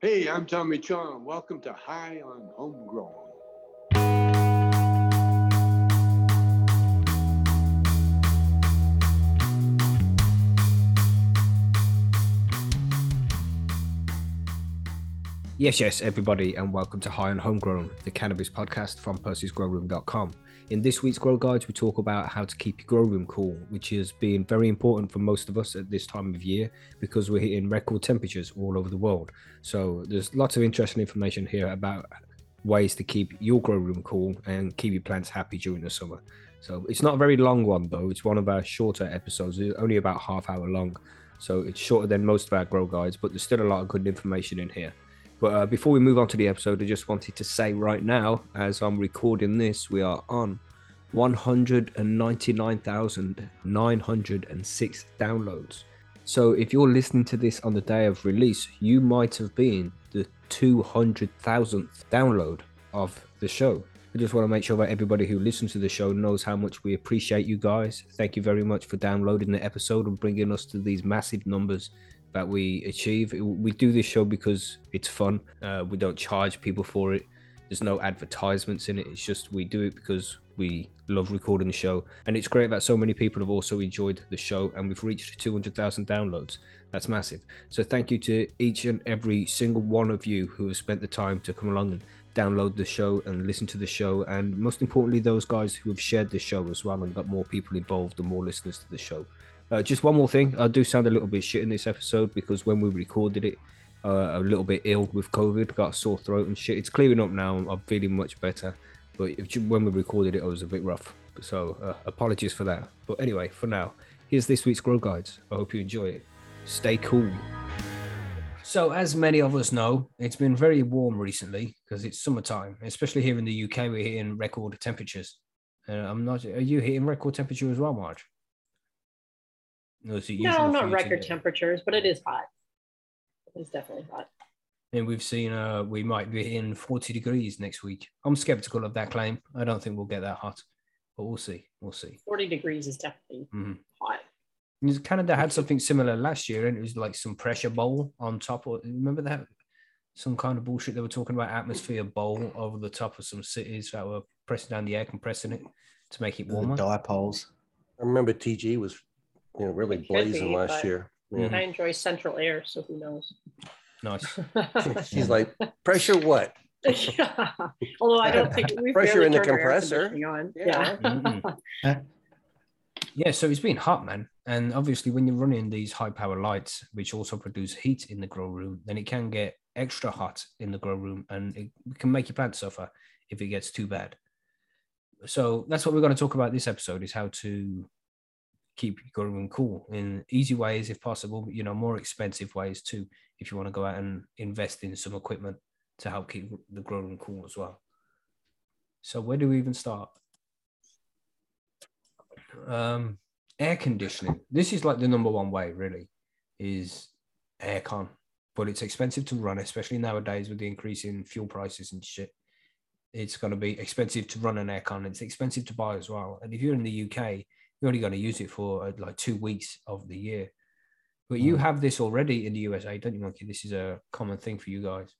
Hey, I'm Tommy Chong. Welcome to High on Homegrown. Yes, yes, everybody, and welcome to High on Homegrown, the cannabis podcast from Percy'sGrowroom.com. In this week's Grow Guides, we talk about how to keep your grow room cool, which is being very important for most of us at this time of year because we're hitting record temperatures all over the world. So there's lots of interesting information here about ways to keep your grow room cool and keep your plants happy during the summer. So it's not a very long one though. It's one of our shorter episodes, it's only about half hour long. So it's shorter than most of our grow guides, but there's still a lot of good information in here. But uh, before we move on to the episode, I just wanted to say right now, as I'm recording this, we are on 199,906 downloads. So if you're listening to this on the day of release, you might have been the 200,000th download of the show. I just want to make sure that everybody who listens to the show knows how much we appreciate you guys. Thank you very much for downloading the episode and bringing us to these massive numbers that we achieve. We do this show because it's fun. Uh, we don't charge people for it. There's no advertisements in it. It's just we do it because we love recording the show. And it's great that so many people have also enjoyed the show and we've reached 200,000 downloads. That's massive. So thank you to each and every single one of you who have spent the time to come along and download the show and listen to the show. And most importantly, those guys who have shared the show as well and got more people involved and more listeners to the show. Uh, just one more thing, I do sound a little bit shit in this episode because when we recorded it, uh, a little bit ill with COVID, got a sore throat and shit. It's clearing up now. I'm feeling much better, but if, when we recorded it, I was a bit rough. So uh, apologies for that. But anyway, for now, here's this week's grow guides. I hope you enjoy it. Stay cool. So, as many of us know, it's been very warm recently because it's summertime, especially here in the UK. We're hitting record temperatures. Uh, I'm not. Are you hitting record temperature as well, Marge? No, is it No, not you to record temperatures, but it is hot. It's definitely hot. And we've seen uh, we might be in 40 degrees next week. I'm skeptical of that claim. I don't think we'll get that hot, but we'll see. We'll see. 40 degrees is definitely Mhm. hot. Canada had something similar last year, and it was like some pressure bowl on top. Of, remember that? Some kind of bullshit they were talking about atmosphere bowl over the top of some cities that were pressing down the air, compressing it to make it the warmer. dipoles. I remember TG was, you know, really blazing be, last year. Mhm. I enjoy central air, so who knows? Nice. She's like, pressure what? yeah. Although I don't think we've Pressure in the turned our air compressor. On. Yeah. Yeah. Mhm. Yeah, so it's been hot, man. And obviously, when you're running these high power lights, which also produce heat in the grow room, then it can get extra hot in the grow room and it can make your plant suffer if it gets too bad. So that's what we're going to talk about this episode is how to keep your room cool in easy ways if possible, you know, more expensive ways too, if you want to go out and invest in some equipment to help keep the grow room cool as well. So where do we even start? um air conditioning this is like the number one way really is aircon but it's expensive to run especially nowadays with the increase in fuel prices and shit it's going to be expensive to run an aircon it's expensive to buy as well and if you're in the uk you're only going to use it for uh, like two weeks of the year but you Mm. have this already in the usa don't you monkey this is a common thing for you guys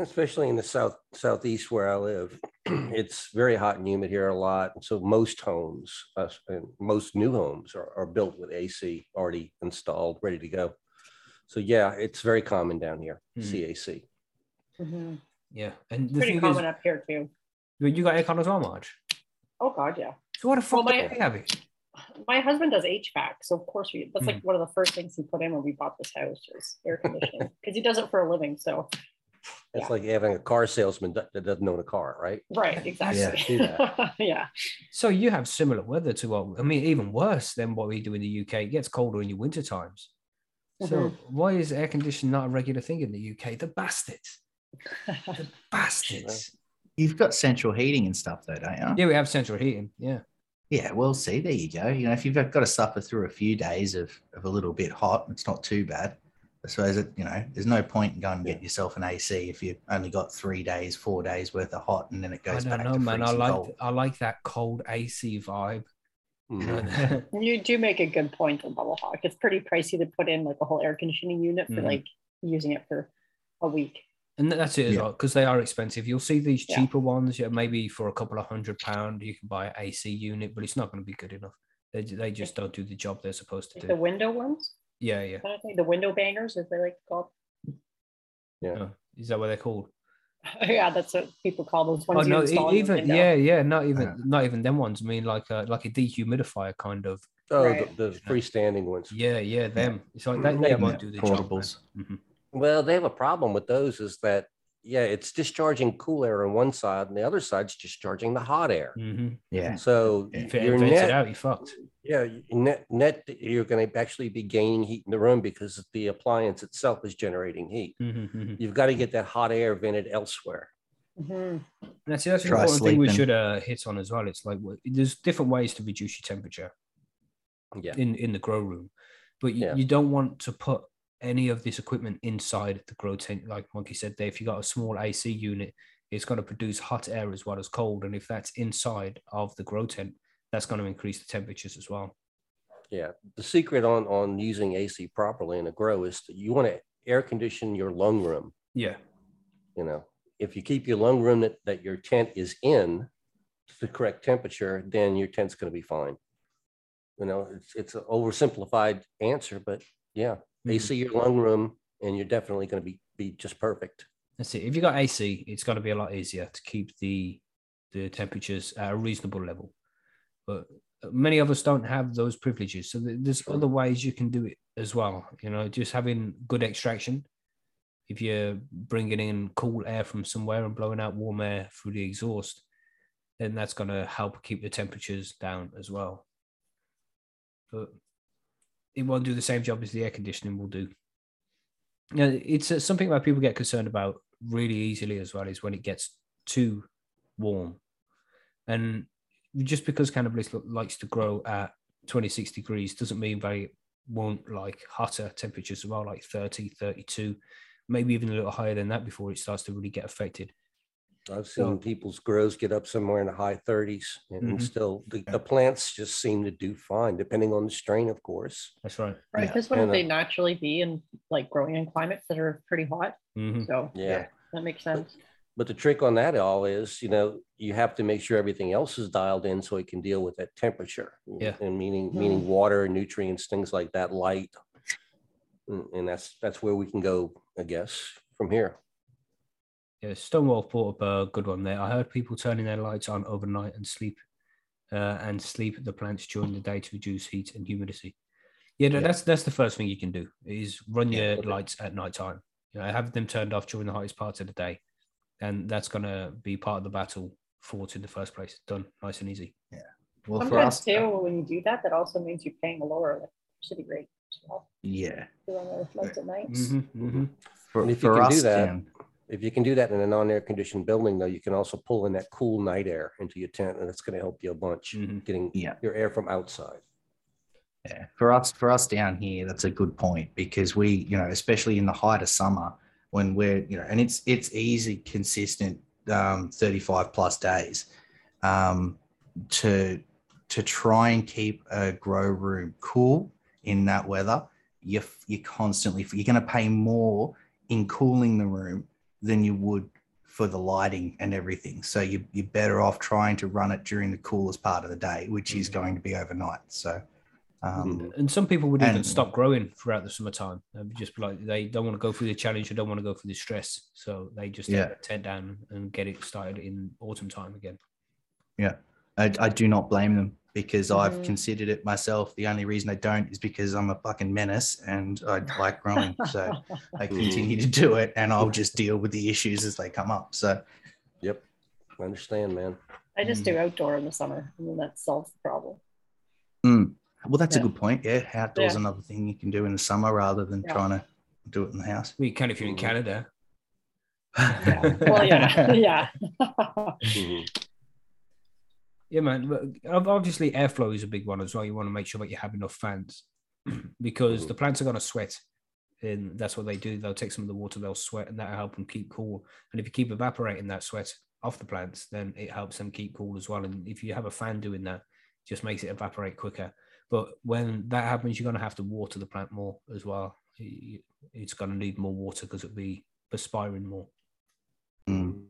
Especially in the south southeast where I live, it's very hot and humid here a lot. And so most homes, uh, and most new homes are, are built with AC already installed, ready to go. So yeah, it's very common down here. Hmm. CAC. Mhm. yeah and the Pretty common is up here too. you got aircon as well marge Oh God, yeah. so what the fuck Well, do my- they have it My husband does HVAC, so of course we. That's Hmm. like one of the first things he put in when we bought this house is air conditioning because he does it for a living. So It's Yeah. like having a car salesman that that doesn't own a car, right? right, exactly. Yeah, Yeah, So you have similar weather to what I mean, even worse than what we do in the UK. It gets colder in your winter times. So Mhm. why is air conditioning not a regular thing in the UK? The bastards, the bastards. You've got central heating and stuff, though, don't you? Yeah, we have central heating. Yeah, Yeah. Well, see, there you go. You know, if you've got to suffer through a few days of, of a little bit hot, it's not too bad. I suppose it, you know, there's no point in going and get yourself an AC if you've only got three days, four days worth of hot, and then it I goes don't back know, to man. I like cold. I like that cold AC vibe. Mhm. you do make a good point on Bubble Hawk. It's pretty pricey to put in like a whole air conditioning unit for Mhm. like using it for a week. And that's it as Yeah. well, because they are expensive. You'll see these Yeah. cheaper ones, yeah, maybe for a couple of hundred pound, you can buy an AC unit, but it's not going to be good enough. They, they just don't do the job they're supposed to Like the window ones, Yeah, yeah. kind of thing. The window bangers, as they like to call. Oh, is that what they're called? yeah, that's what people call those Oh ones. you no, install the even yeah, yeah, not even Yeah. not even them ones. I mean, like a like a dehumidifier kind of. Oh, Right. the, the freestanding ones. Yeah, yeah, them. It's like they, they Yeah, won't yeah, do the job. portables. man. Mhm. Well, they have a problem with those is that, yeah, it's discharging cool air on one side and the other side's discharging the hot air. Mhm. Yeah. So Yeah. If it your vents it out, you're fucked. yeah, net, net, you're going to actually be gaining heat in the room because the appliance itself is generating heat. Mhm, mhm. You've got to get that hot air vented elsewhere. Mhm. And That's that's an Try important thing we should uh, hit on as well. It's like there's different ways to reduce your temperature Yeah. in in the grow room, but you, Yeah. you don't want to put any of this equipment inside the grow tent. Like Monkey said, there, if you got a small AC unit, it's going to produce hot air as well as cold, and if that's inside of the grow tent, that's going to increase the temperatures as well. Yeah. The secret on, on using AC properly in a grow is that you want to air condition your lung room. Yeah, you know if you keep your lung room that, that your tent is in to the correct temperature then your tent's going to be fine you know it's it's an oversimplified answer but yeah. Ac mm-hmm. your lung room and you're definitely going to be be just perfect that's it. If you got AC, it's going to be a lot easier to keep the the temperatures at a reasonable level. But uh, many of us don't have those privileges, so th- there's other ways you can do it as well. You know, just having good extraction. If you're bringing in cool air from somewhere and blowing out warm air through the exhaust, then that's going to help keep the temperatures down as well. But it won't do the same job as the air conditioning will do. Yeah, it's uh, something that people get concerned about really easily as well is when it gets too warm. And just because cannabis likes to grow at 26 degrees doesn't mean they won't like hotter temperatures as well, like 30, 32, maybe even a little higher than that before it starts to really get affected. I've seen So- people's grows get up somewhere in the high 30s and, and Mhm. still the, the plants just seem to do fine depending on the strain of course That's right. Right, Yeah. because wouldn't And, they uh, naturally be in like growing in climates that are pretty hot? Mhm. So yeah. that makes sense. But the trick on that all is, you know, you have to make sure everything else is dialed in so it can deal with that temperature. Yeah. And meaning, meaning water, nutrients, things like that, light. And, and that's, that's where we can go, I guess, from here. Yeah, Stonewall brought up a good one there. I heard people turning their lights on overnight and sleep uh, and sleep the plants during the day to reduce heat and humidity. Yeah, Yeah. that's that's the first thing you can do is run your okay. lights at night time. You know, have them turned off during the hottest parts of the day, and that's gonna be part of the battle fought in the first place. Done, nice and easy. Well, for Sometimes us, too, when you do that, that also means you're paying a lower electricity rate as well. yeah. to run those lights at night. Mm-hmm, For, And if you for can do that- Dan, If you can do that in a non-air conditioned building, though, you can also pull in that cool night air into your tent and it's going to help you a bunch Mhm. getting Yeah. your air from outside. Yeah, for us, for us down here, that's a good point because we, you know, especially in the height of summer when we're, you know, and it's it's easy, consistent, um, thirty-five plus days, um, to to try and keep a grow room cool in that weather. You you constantly you're going to pay more in cooling the room than you would for the lighting and everything. So you you're better off trying to run it during the coolest part of the day, which is going to be overnight. So. Um, Mhm. And some people would even And- stop growing throughout the summertime. They'd just like they don't want to go through the challenge, they don't want to go through the stress, so they just Yeah. tent down and get it started in autumn time again. Yeah, I, I do not blame them because I've Mhm. considered it myself. The only reason I don't is because I'm a fucking menace and I like growing. So I continue to do it and I'll just deal with the issues as they come up. So Yep. I understand, man. I just Mm. do outdoor in the summer, and then that solves the problem. mm, well, that's Yeah. a good point. Yeah. Outdoors Yeah. another thing you can do in the summer rather than Yeah. trying to do it in the house. We can if you're in Mhm. Canada. Yeah. Well, yeah, yeah. Mhm. Yeah, man. Obviously, airflow is a big one as well. You want to make sure that you have enough fans because the plants are going to sweat, and that's what they do. They'll take some of the water, they'll sweat, and that'll help them keep cool. And if you keep evaporating that sweat off the plants, then it helps them keep cool as well. And if you have a fan doing that, it just makes it evaporate quicker. But when that happens, you're going to have to water the plant more as well. It's going to need more water because it'll be perspiring more. Mm.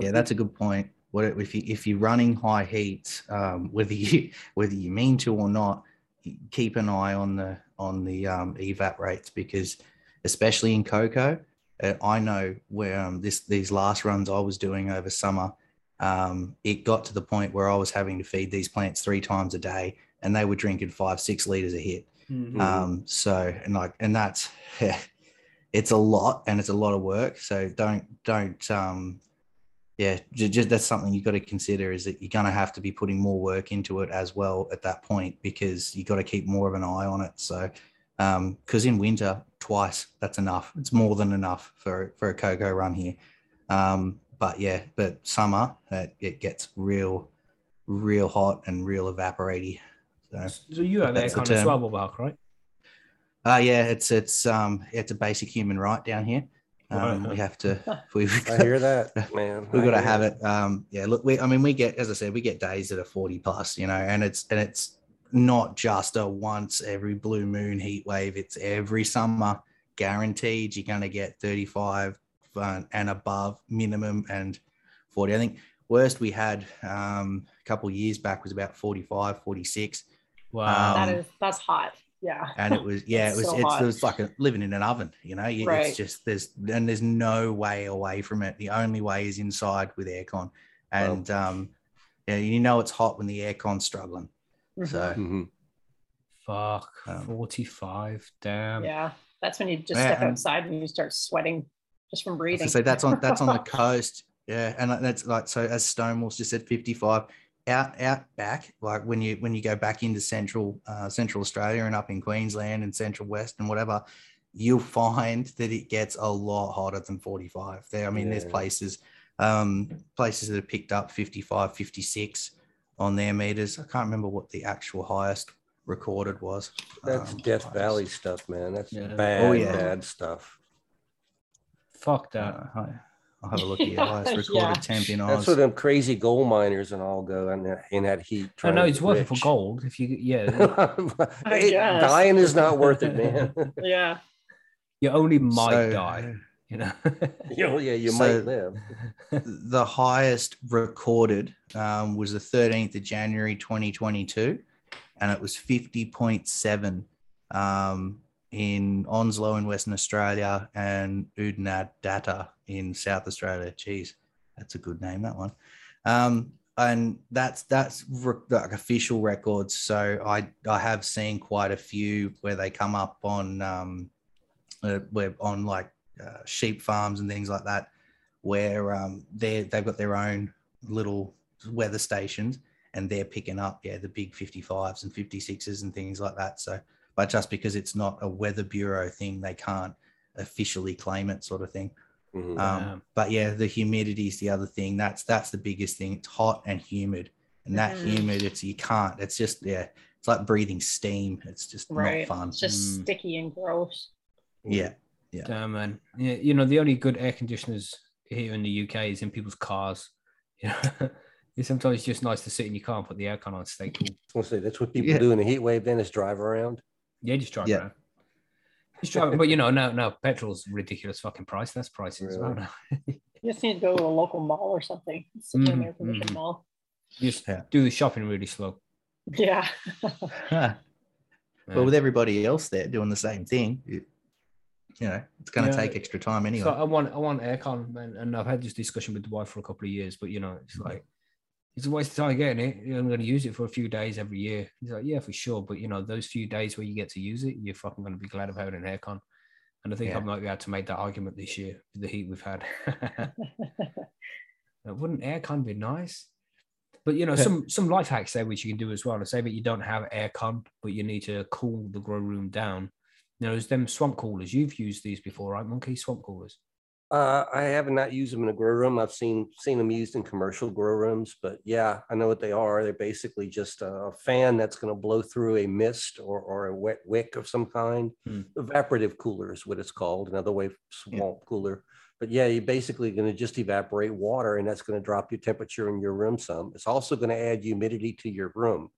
Yeah, that's a good point. What if you if you're running high heats, um, whether you whether you mean to or not, keep an eye on the on the um, evap rates because especially in coco, uh, I know where um, this these last runs I was doing over summer, um, it got to the point where I was having to feed these plants three times a day, and they were drinking five six liters a hit. Mhm. Mhm. Um, so and like and that's it's a lot and it's a lot of work. So don't don't um yeah, ju- just that's something you've got to consider is that you're gonna have to be putting more work into it as well at that point because you've got to keep more of an eye on it. So um because in winter twice that's enough. It's more than enough for for a coco run here. Um but yeah, but summer uh, it gets real real hot and real evaporating. So So you have aircon as well, Mark, right? uh, yeah, it's it's um it's a basic human right down here. Um, we have to we I hear that, man. we've got to hear have it. Um, yeah, look, we I mean we get as I said we get days that are forty plus, you know, and it's and it's not just a once every blue moon heat wave. It's every summer guaranteed. You're going to get thirty five uh, and above minimum and forty. I think worst we had um, a couple of years back was about 45, 46. Wow. that Um, is that's hot. Yeah. and it was yeah it was so it's, it was like a, living in an oven you know You- Right. it's just there's and there's no way away from it the only way is inside with aircon and um yeah you know it's hot when the aircon's struggling Mhm. so Mhm. Fuck. Um, 45. Damn. yeah, that's when you just Yeah, step and- outside and you start sweating just from breathing. so that's on that's on the coast yeah and that's like so as stonewall's just said 55 out out back like when you when you go back into central uh, central australia and up in queensland and central west and whatever you'll find that it gets a lot hotter than 45 there i mean there's places um places that have picked up 55 56 on their meters i can't remember what the actual highest recorded was That's Um, Death highest- Valley stuff, man. That's Yeah. bad, Oh, yeah. bad stuff. Fuck that. uh, hi- i'll have a look at your Yeah, highest recorded yeah. temp in That's Oz. where them crazy gold miners and all go in that, in that heat. I know it's worth it for gold. If you, yeah, It- dying is not worth it, man. yeah. you only might So- die. You know. you yeah, you So- might live. the highest recorded um, was the 13th of January 2022, and it was 50.7 um, in Onslow in Western Australia and Udnad Data in South Australia. Jeez, that's a good name, that one. Um, and that's that's re- like official records. So I I have seen quite a few where they come up on um, uh, where on like uh, sheep farms and things like that where um, they they've got their own little weather stations and they're picking up yeah the big 55s and 56s and things like that so but just because it's not a weather bureau thing they can't officially claim it sort of thing Mhm. um, Yeah. but yeah the humidity is the other thing that's that's the biggest thing it's hot and humid and that Mhm. humid it's you can't it's just yeah it's like breathing steam it's just Right. not fun It's just Mm. sticky and gross. yeah yeah. Damn man. Yeah, you know the only good air conditioners here in the UK is in people's cars. You know, it's sometimes just nice to sit in your car and put the aircon on. Stay cool. I'll say that's what people Yeah. do in a heat wave. Then is drive around. Yeah, just drive Yeah. around. Just drive, but you know, no, no, petrol's ridiculous fucking price. That's pricey as well. Really? now. You just need to go to a local mall or something. Sit in an air conditioned mhm. mall. just Yeah. do the shopping really slow. Yeah. Huh. Yeah. but with everybody else there doing the same thing you, you know it's going to Yeah. take extra time anyway So I want I want aircon, and, and I've had this discussion with the wife for a couple of years. But you know, it's like it's a waste of time getting it. I'm going to use it for a few days every year. He's like, yeah, for sure. But you know, those few days where you get to use it, you're fucking going to be glad of having an aircon. And I think I might be able to make that argument this year with the heat we've had. Wouldn't aircon be nice? But you know, some some life hacks there which you can do as well. To say that you don't have aircon, but you need to cool the grow room down. You know, there's them swamp coolers. You've used these before, right? Monkey swamp coolers. Uh, I have not used them in a grow room. I've seen seen them used in commercial grow rooms, but yeah, I know what they are. They're basically just a fan that's going to blow through a mist or, or a wet wick of some kind. Hmm. Evaporative cooler is what it's called. Another way, Yeah. swamp cooler. But yeah, you're basically going to just evaporate water, and that's going to drop your temperature in your room some. It's also going to add humidity to your room.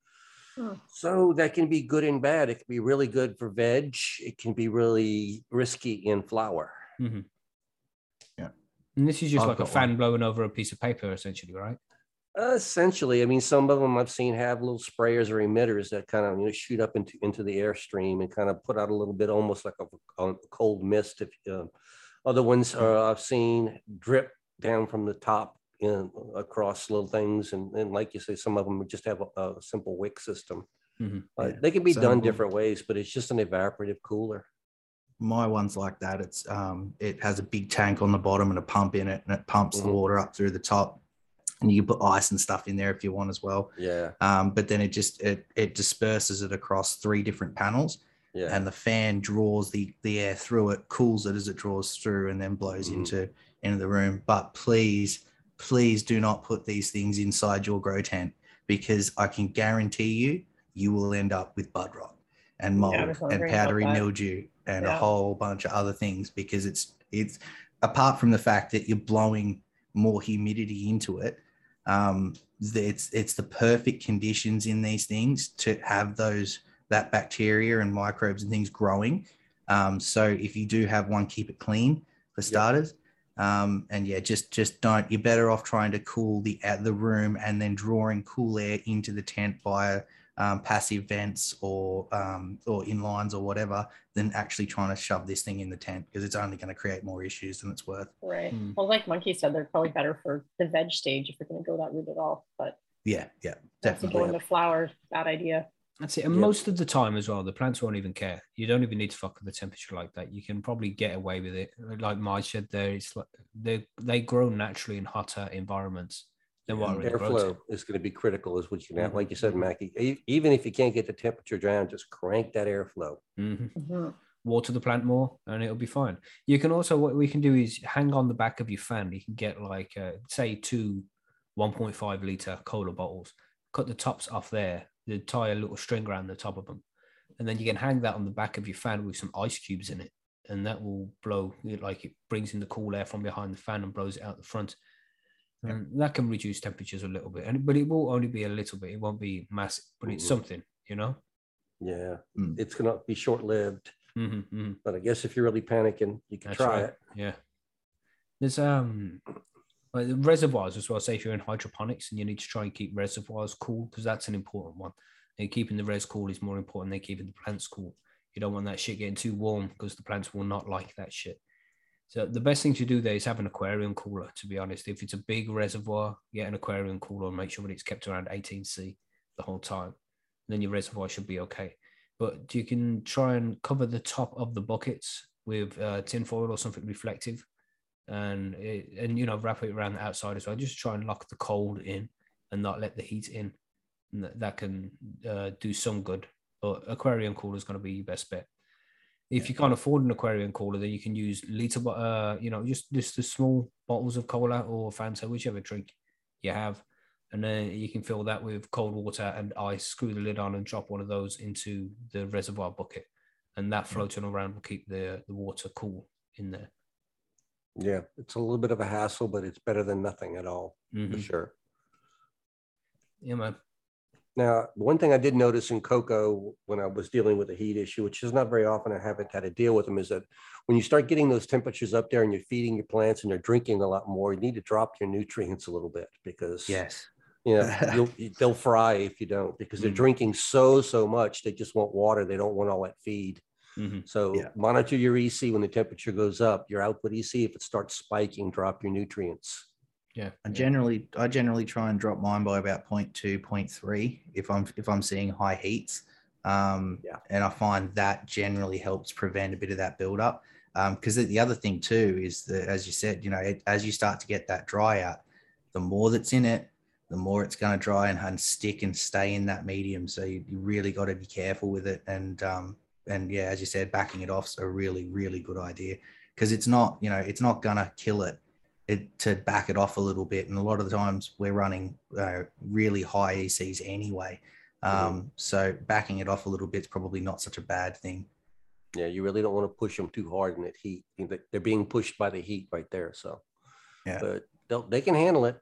Hmm. So that can be good and bad. It can be really good for veg. It can be really risky in flower. Mhm. And this is just I've like a fan one. blowing over a piece of paper, essentially, right? Essentially, I mean, some of them I've seen have little sprayers or emitters that kind of you know shoot up into into the airstream and kind of put out a little bit, almost like a, a cold mist. If uh, other ones uh, I've seen drip down from the top in, across little things, and, and like you say, some of them just have a, a simple wick system. Mhm. Uh, Yeah. They can be So, done different ways, but it's just an evaporative cooler. My one's like that. It's um, it has a big tank on the bottom and a pump in it, and it pumps the Mhm. water up through the top. And you can put ice and stuff in there if you want as well. Yeah, Um, but then it just it it disperses it across three different panels, yeah, and the fan draws the the air through it, cools it as it draws through, and then blows Mhm. into into the room. But please, please do not put these things inside your grow tent because I can guarantee you you will end up with bud rot and mold was and powdery mildew and a whole bunch of other things because it's it's apart from the fact that you're blowing more humidity into it um it's it's the perfect conditions in these things to have those that bacteria and microbes and things growing. Um so if you do have one keep it clean for starters. Um and yeah just just don't you're better off trying to cool the at the room and then drawing cool air into the tent via um, passive vents or um, or inlines or whatever than actually trying to shove this thing in the tent because it's only going to create more issues than it's worth. Right. Hmm. Well, like Monkey said, they're probably better for the veg stage if you're going to go that route at all. But Yeah, yeah, definitely. go into flower, bad idea. That's it. And Yeah. most of the time as well, the plants won't even care. You don't even need to fuck with the temperature like that. You can probably get away with it. Like my shed there, it's like they they grow naturally in hotter environments than what Yeah, are in grow airflow is going to be critical, is what you can have. Like you said, Mhm. Mackie, e- even if you can't get the temperature down, just crank that airflow. Mhm. Mhm. Water the plant more, and it'll be fine. You can also what we can do is hang on the back of your fan. You can get like uh, say two 1.5 liter cola bottles. Cut the tops off there. Then tie a little string around the top of them, and then you can hang that on the back of your fan with some ice cubes in it, and that will blow like it brings in the cool air from behind the fan and blows it out the front. And that can reduce temperatures a little bit, and but it will only be a little bit. It won't be massive, but it's Mhm. something, you know. Yeah, Mm. it's going to be short lived. hmm hmm But I guess if you're really panicking, you can That's try right. it. Yeah. There's um like the reservoirs as well. Say if you're in hydroponics and you need to try and keep reservoirs cool, because that's an important one. And keeping the res cool is more important than keeping the plants cool. You don't want that shit getting too warm because the plants will not like that shit. So the best thing to do there is have an aquarium cooler, to be honest. If it's a big reservoir, get an aquarium cooler and make sure that it's kept around 18C the whole time. Then your reservoir should be okay. But you can try and cover the top of the buckets with uh, tin foil or something reflective, and it, and you know wrap it around the outside as well. Just try and lock the cold in and not let the heat in. And that, that can uh, do some good. But aquarium cooler is going to be your best bet. If you can't afford an aquarium cooler, then you can use liter, uh, you know, just just the small bottles of cola or Fanta, whichever drink you have, and then you can fill that with cold water and ice. Screw the lid on and drop one of those into the reservoir bucket, and that floating around will keep the the water cool in there. Yeah, it's a little bit of a hassle, but it's better than nothing at all, for Mhm. sure. Yeah, man. Now, one thing I did notice in coco when I was dealing with the heat issue, which is not very often I haven't had to deal with them, is that when you start getting those temperatures up there and you're feeding your plants and they're drinking a lot more, you need to drop your nutrients a little bit because Yes. you know they'll fry if you don't because they're Mm. drinking so so much they just want water they don't want all that feed. hmm So Yeah. monitor your EC when the temperature goes up. Your output EC, if it starts spiking, drop your nutrients. Yeah. I yeah. generally I generally try and drop mine by about 0.2, 0.3 if I'm if I'm seeing high heats. Um, Yeah. and I find that generally helps prevent a bit of that buildup. Um because the other thing too is that, as you said, you know, it, as you start to get that dry out, the more that's in it, the more it's going to dry and, and stick and stay in that medium. So you, you really got to be careful with it. And um, and yeah, as you said, backing it off's a really really good idea because it's not you know it's not going to kill it it to back it off a little bit. And a lot of the times we're running uh, really high ECs anyway. Um, So backing it off a little bit is probably not such a bad thing. Yeah, you really don't want to push them too hard in that heat. They're being pushed by the heat right there. So, Yeah. but they'll, they can handle it.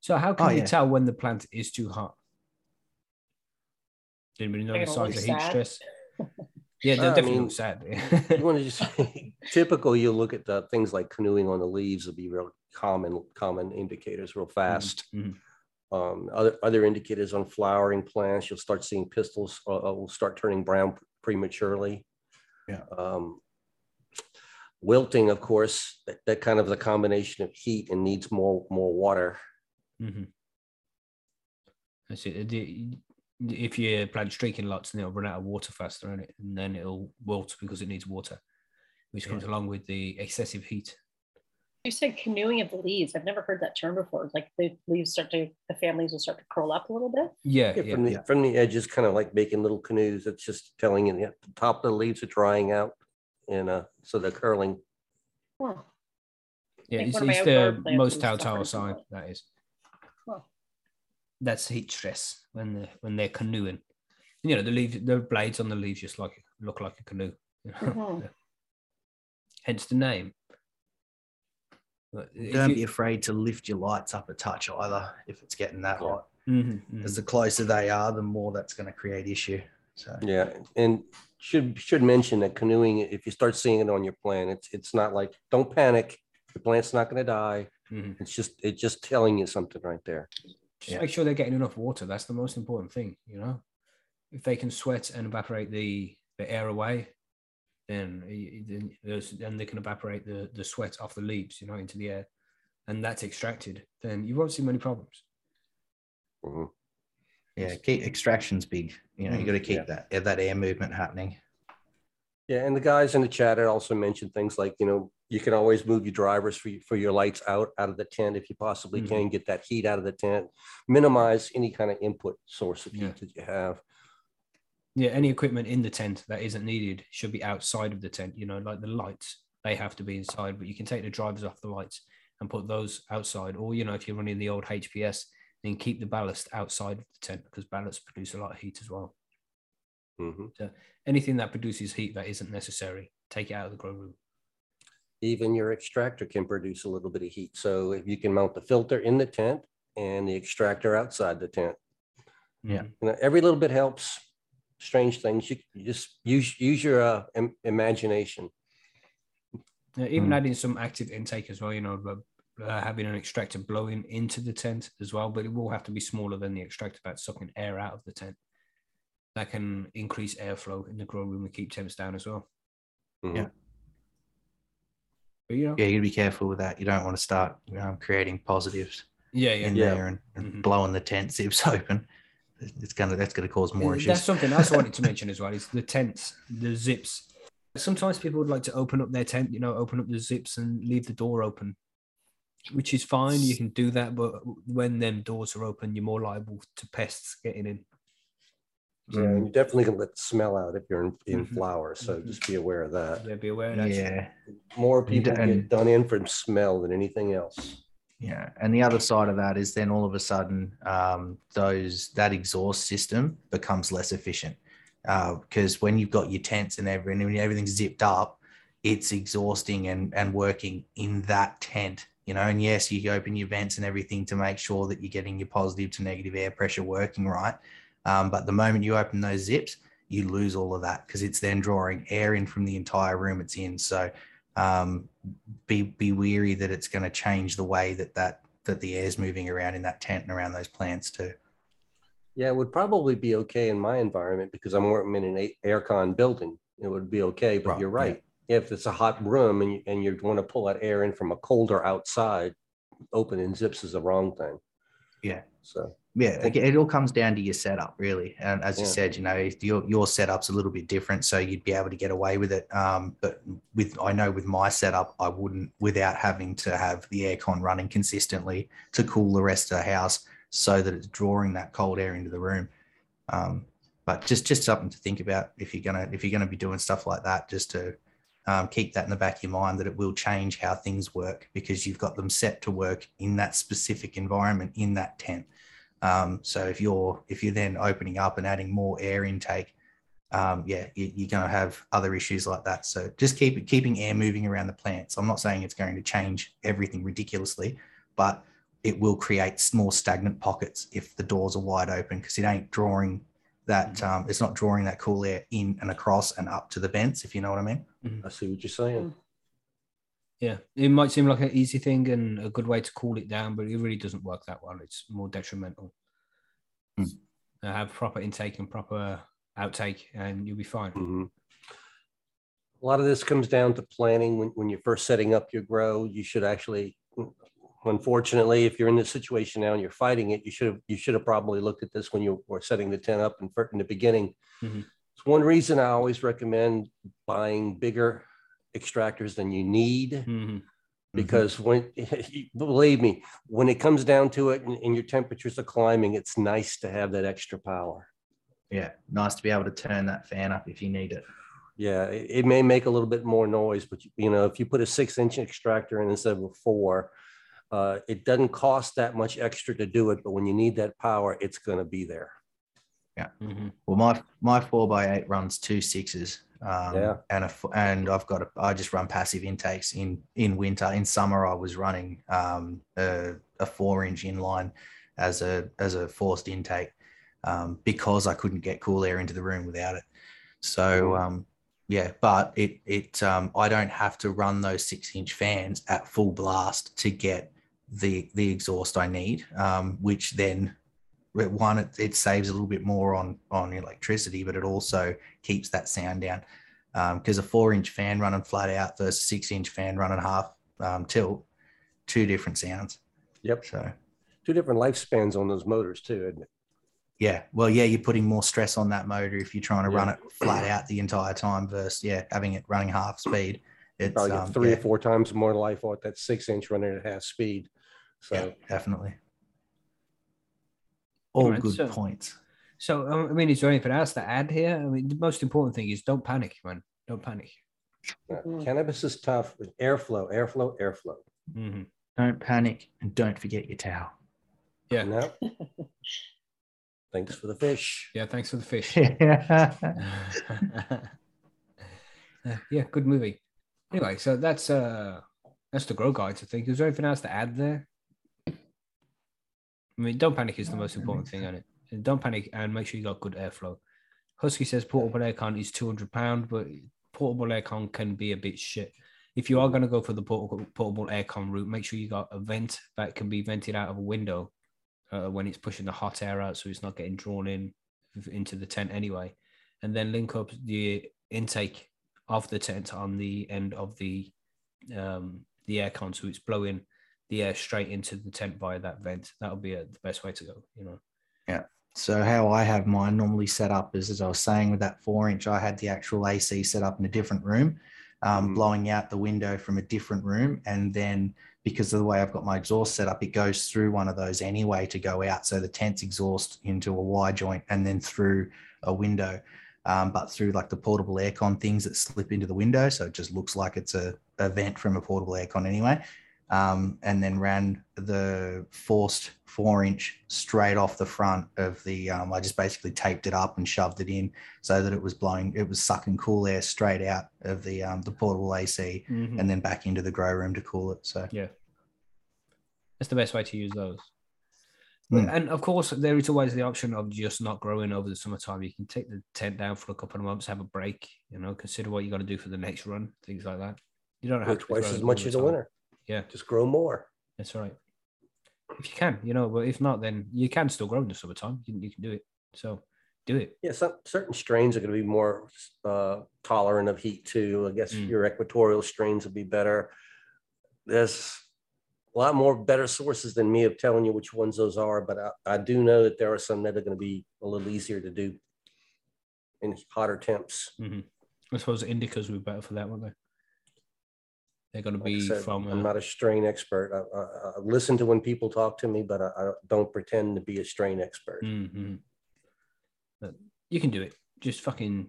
So how can Oh, you yeah. tell when the plant is too hot? Did anybody know the signs of heat stress? Yeah, I definitely mean, look sad. You want to just typical, you look at the things like canoeing on the leaves will be real common, common indicators real fast. mhm. Um, other, other indicators on flowering plants, you'll start seeing pistils uh, uh, will start turning brown prematurely. Yeah. Um, wilting, of course, that, that kind of the combination of heat and needs more, more water. Mhm. That's it. The- If you plant streaking lots, then it'll run out of water faster, and, it, and then it'll wilt because it needs water, which comes along with the excessive heat. You said canoeing of the leaves. I've never heard that term before. Like the leaves start to, the families will start to curl up a little bit. Yeah, Yeah, yeah. From the, yeah. from the edges, kind of like making little canoes. It's just telling you that the top of the leaves are drying out. And uh, so they're curling. Huh. Yeah, think it's, one of my it's the most is telltile suffering from sign that. that is. Huh. That's heat stress when they're when they're canoeing. You know, the leaves, the blades on the leaves just like look like a canoe. you know? Mhm. Hence the name. But Don't you- be afraid to lift your lights up a touch either if it's getting that Yeah. hot. Mhm, mhm. The closer they are, the more that's going to create issue. So Yeah, and should, should mention that canoeing, if you start seeing it on your plan, it's, it's not like, don't panic. The plant's not gonna die. Mhm. It's just, it's just telling you something right there. Just Yeah. make sure they're getting enough water. That's the most important thing, you know. If they can sweat and evaporate the, the air away, then, then, there's- then they can evaporate the, the sweat off the leaves, you know, into the air, and that's extracted. Then you won't see many problems. Mhm. yeah, keep extractions big. You know, you Mhm. got to keep Yeah. that that air movement happening. Yeah, and the guys in the chat had also mentioned things like, you know, you can always move your drivers for, for your lights out, out of the tent if you possibly Mhm. can, get that heat out of the tent. Minimize any kind of input source of Yeah. that you have. Yeah, any equipment in the tent that isn't needed should be outside of the tent. You know, like the lights, they have to be inside, but you can take the drivers off the lights and put those outside. Or, you know, if you're running the old HPS, then keep the ballast outside of the tent because ballasts produce a lot of heat as well. Mhm. Anything that produces heat that isn't necessary, take it out of the grow room. Even your extractor can produce a little bit of heat. So if you can mount the filter in the tent and the extractor outside the tent, Yeah. You know, every little bit helps. Strange things, you, you just use, use your uh, im- imagination. Yeah, even Mm. adding some active intake as well, you know, but, uh, having an extractor blowing into the tent as well, but it will have to be smaller than the extractor that's sucking air out of the tent. That can increase airflow in the grow room and keep temps down as well. Mhm. Yeah. But you know, Yeah, you got to be careful with that. You don't want to start um, creating positives yeah, yeah. in Yeah. there and, and Mhm. blowing the tent zips open. It's gonna that's gonna cause more issues. That's something else I wanted to mention as well is the tents, the zips. Sometimes people would like to open up their tent, you know, open up the zips and leave the door open, which is fine. You can do that, but when them doors are open, you're more liable to pests getting in. Yeah, and you definitely can let the smell out if you're in, in Mhm. flower. So Mhm. just be aware of that. Yeah, be aware of that. yeah, More And- people get done in from smell than anything else. yeah. And the other side of that is then all of a sudden um, those that exhaust system becomes less efficient because when you've got your tents and everything, and everything's zipped up, it's exhausting and and working in that tent. You know, and yes, you open your vents and everything to make sure that you're getting your positive to negative air pressure working right. Um, but the moment you open those zips, you lose all of that because it's then drawing air in from the entire room it's in. So um, be be weary that it's going to change the way that that that the air's moving around in that tent and around those plants too. Yeah, it would probably be okay in my environment because I'm working in an aircon building. It would be okay, but Right, you're yeah. right. If it's a hot room and you, and you want to pull that air in from a colder outside, opening zips is the wrong thing. Yeah. So, Yeah, it, it all comes down to your setup, really. And as you said, you know, your your setup's a little bit different, so you'd be able to get away with it. Um, but with I know with my setup, I wouldn't without having to have the aircon running consistently to cool the rest of the house, so that it's drawing that cold air into the room. Um, but just just something to think about if you're gonna if you're gonna be doing stuff like that, just to um, keep that in the back of your mind that it will change how things work because you've got them set to work in that specific environment in that tent. Um, so if you're if you're then opening up and adding more air intake, um, yeah, you, you're going to have other issues like that. So just keep keeping air moving around the plants. I'm not saying it's going to change everything ridiculously, but it will create more stagnant pockets if the doors are wide open because it ain't drawing that um, it's not drawing that cool air in and across and up to the vents, if you know what I mean. I see what you're saying. Yeah, it might seem like an easy thing and a good way to cool it down, but it really doesn't work that well. It's more detrimental. Hmm. Uh, have proper intake and proper outtake, and you'll be fine. Mhm. A lot of this comes down to planning. When, when you're first setting up your grow, you should actually, unfortunately, if you're in this situation now and you're fighting it, you should have, you should have probably looked at this when you were setting the tent up and in the beginning. Mhm. It's one reason I always recommend buying bigger extractors than you need Mhm. because when believe me when it comes down to it and, and your temperatures are climbing it's nice to have that extra power Yeah, nice to be able to turn that fan up if you need it. yeah it, it may make a little bit more noise but you, you know if you put a six inch extractor in instead of a four uh, it doesn't cost that much extra to do it but when you need that power it's going to be there Mhm. Well, my my four by eight runs two sixes. Um, Yeah. and a, and I've got a, I just run passive intakes in in winter. In summer, I was running um, a, a four inch inline as a as a forced intake um, because I couldn't get cool air into the room without it. So um, yeah, but it it um, I don't have to run those six inch fans at full blast to get the the exhaust I need, um, which then one it, it saves a little bit more on on electricity but it also keeps that sound down. Because a four inch fan running flat out versus six inch fan running half um, tilt two different sounds. Yep. So. Two different lifespans on those motors too isn't it? Yeah. Well yeah you're putting more stress on that motor if you're trying to run it flat out the entire time versus yeah having it running half speed. It's probably um, three yeah, or four times more life out that six inch running at half speed. So yeah, definitely all Alright, good so- points So, um, I mean, is there anything else to add here? I mean, the most important thing is don't panic, man. Don't panic. Mhm. cannabis is tough with airflow airflow airflow Mhm. don't panic and don't forget your towel Yeah. No. Thanks for the fish. Yeah. Thanks for the fish. yeah Uh, yeah, good movie. Anyway, so that's uh that's the grow guides. I think. Is there anything else to add there? I mean, don't panic is the most important thing on it. Don't panic and make sure you got good airflow. Husky says portable aircon is two hundred pound, but portable aircon can be a bit shit. If you are going to go for the portable portable aircon route, make sure you got a vent that can be vented out of a window uh, when it's pushing the hot air out, so it's not getting drawn in into the tent anyway. And then link up the intake of the tent on the end of the um, the aircon, so it's blowing the air straight into the tent via that vent. That'll be uh the best way to go. You know. Yeah. So how I have mine normally set up is, as I was saying, with that four inch, I had the actual AC set up in a different room, um, Mhm. blowing out the window from a different room, and then because of the way I've got my exhaust set up, it goes through one of those anyway to go out. So the tent's exhaust into a Y joint and then through a window, um, but through like the portable aircon things that slip into the window, so it just looks like it's a, a vent from a portable aircon anyway um, and then ran the forced four inch straight off the front of the. Um, I just basically taped it up and shoved it in so that it was blowing, it was sucking cool air straight out of the um, the portable AC and then back into the grow room to cool it. So Yeah. That's the best way to use those. Hmm. And of course, there is always the option of just not growing over the summertime. You can take the tent down for a couple of months, have a break, you know, consider what you got to do for the next run, things like that. You don't Grow have to be twice as much the as the time. winter. Yeah. Just grow more. That's right. If you can, you know, but if not, then you can still grow in the summertime. You, you can do it. So do it. Yeah, some certain strains are going to be more uh, tolerant of heat too. I guess Mm. your equatorial strains will be better. There's a lot more better sources than me of telling you which ones those are, but I, I do know that there are some that are going to be a little easier to do in hotter temps. I suppose indicas would be better for that, wouldn't they? They're going to Like I be said, from. I'm uh, not a strain expert. I, I, I listen to when people talk to me, but I, I don't pretend to be a strain expert. mhm. But you can do it. Just fucking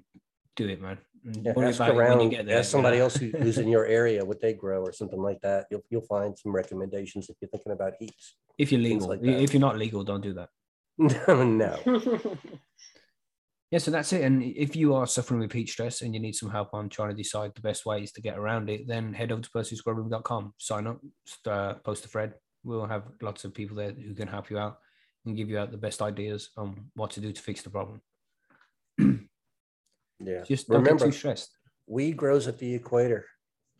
do it, man. Yeah, ask about when you around, get there, ask somebody you know? else who, who's in your area what they grow or something like that. You'll you'll find some recommendations if you're thinking about heats. If you're legal, like if you're not legal, don't do that. No, no. Yeah, so that's it. And if you are suffering with heat stress and you need some help on trying to decide the best ways to get around it, then head over to percysgrowroom.com, sign up, uh, post a thread. We'll have lots of people there who can help you out and give you out the best ideas on what to do to fix the problem. Yeah. Just don't Remember, get too stressed. weed grows at the equator.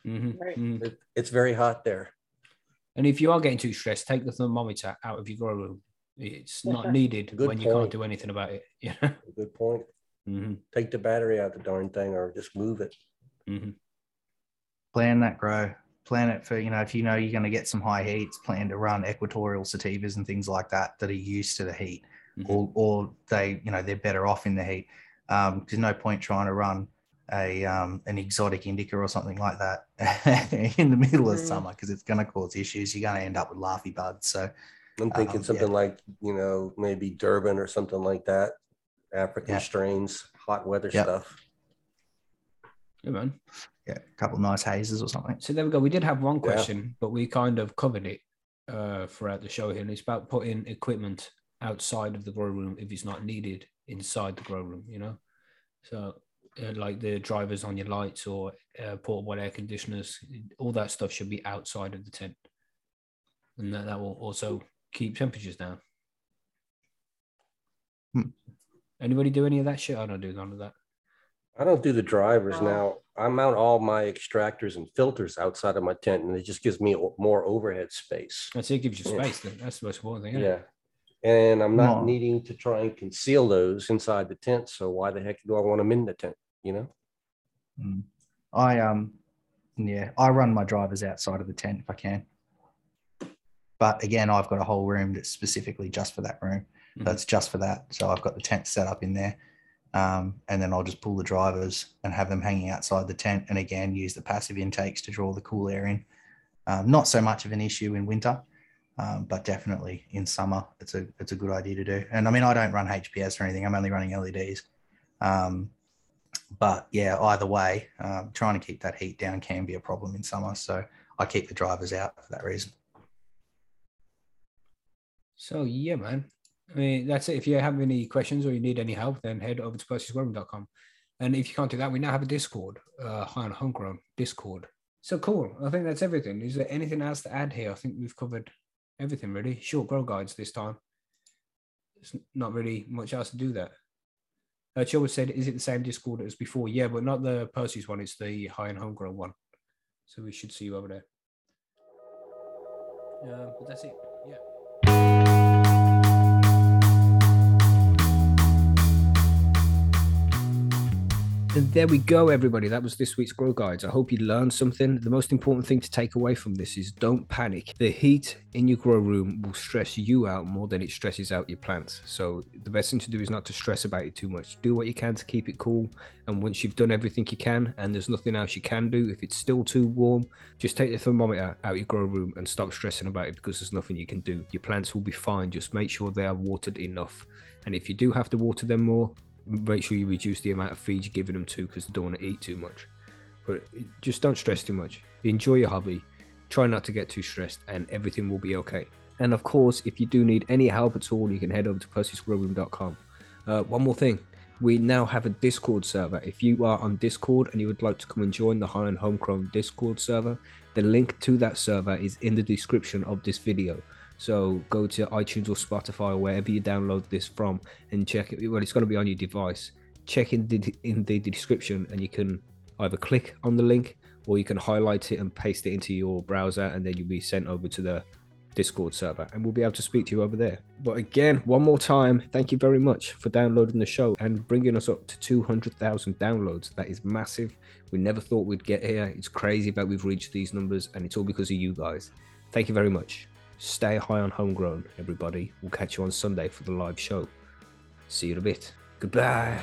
Mhm, Right. mhm. It's very hot there. And if you are getting too stressed, take the thermometer out of your grow room. It's not needed Good when you can't do anything about it. Yeah. Good point. hmm Take the battery out the darn thing or just move it. hmm plan that grow plan it for you know if you know you're going to get some high heats plan to run equatorial sativas and things like that that are used to the heat Mhm. or or they you know they're better off in the heat um there's no point trying to run a um an exotic indica or something like that in the middle of Mm. summer because it's going to cause issues you're going to end up with larfy buds so I'm thinking Um, something yeah. like, you know, maybe Durban or something like that. African Yeah. strains, hot weather Yep. stuff. Yeah, man. yeah a couple of nice hazes or something So there we go. We did have one Yeah. question, but we kind of covered it uh, throughout the show here. And it's about putting equipment outside of the grow room if it's not needed inside the grow room, you know? So, uh, like the drivers on your lights or uh, portable air conditioners, all that stuff should be outside of the tent. And that, that will also keep temperatures down. Hmm. Anybody do any of that shit? I don't do none of that. I don't do the drivers Oh. now. I mount all my extractors and filters outside of my tent, and it just gives me more overhead space. That's it, gives you Yeah. space. Then. That's the most important thing. isn't Yeah. it? And I'm not No. needing to try and conceal those inside the tent. So why the heck do I want them in the tent? You know? Mm. I um yeah, I run my drivers outside of the tent if I can. But again, I've got a whole room that's specifically just for that room. Mhm. That's just for that. So I've got the tent set up in there. Um, and then I'll just pull the drivers and have them hanging outside the tent. And again, use the passive intakes to draw the cool air in. Um, not so much of an issue in winter, um, but definitely in summer, it's a it's a good idea to do. And I mean, I don't run HPS or anything. I'm only running LEDs. Um, but yeah, either way, um, trying to keep that heat down can be a problem in summer. So I keep the drivers out for that reason. So yeah, man. I mean, that's it. If you have any questions or you need any help, then head over to percysgrowroom.com. And if you can't do that, we now have a Discord, uh, high on homegrown Discord. So cool. I think that's everything. Is there anything else to add here? I think we've covered everything really. Short grow guides this time. It's not really much else to do that. Uh, Chilwood said, "Is it the same Discord as before?" Yeah, but not the Percy's one. It's the high and homegrown one. So we should see you over there. Uh, but that's it. And there we go, everybody. That was this week's Grow Guides. I hope you learned something. The most important thing to take away from this is don't panic. The heat in your grow room will stress you out more than it stresses out your plants. So, the best thing to do is not to stress about it too much. Do what you can to keep it cool. And once you've done everything you can and there's nothing else you can do, if it's still too warm, just take the thermometer out your grow room and stop stressing about it because there's nothing you can do. Your plants will be fine. Just make sure they are watered enough. And if you do have to water them more, make sure you reduce the amount of feed you're giving them to because they don't want to eat too much. But just don't stress too much. Enjoy your hobby. Try not to get too stressed, and everything will be okay. And of course, if you do need any help at all, you can head over to percysgrowroom.com. Uh, one more thing. We now have a Discord server. If you are on Discord and you would like to come and join the High and Homegrown Discord server, the link to that server is in the description of this video. So go to iTunes or Spotify or wherever you download this from and check it. Well, it's going to be on your device. Check in the in the description, and you can either click on the link or you can highlight it and paste it into your browser, and then you'll be sent over to the Discord server, and we'll be able to speak to you over there. But again, one more time, thank you very much for downloading the show and bringing us up to 200,000 downloads. That is massive. We never thought we'd get here. It's crazy that we've reached these numbers, and it's all because of you guys. Thank you very much. Stay high on homegrown, everybody. We'll catch you on Sunday for the live show. See you in a bit. Goodbye.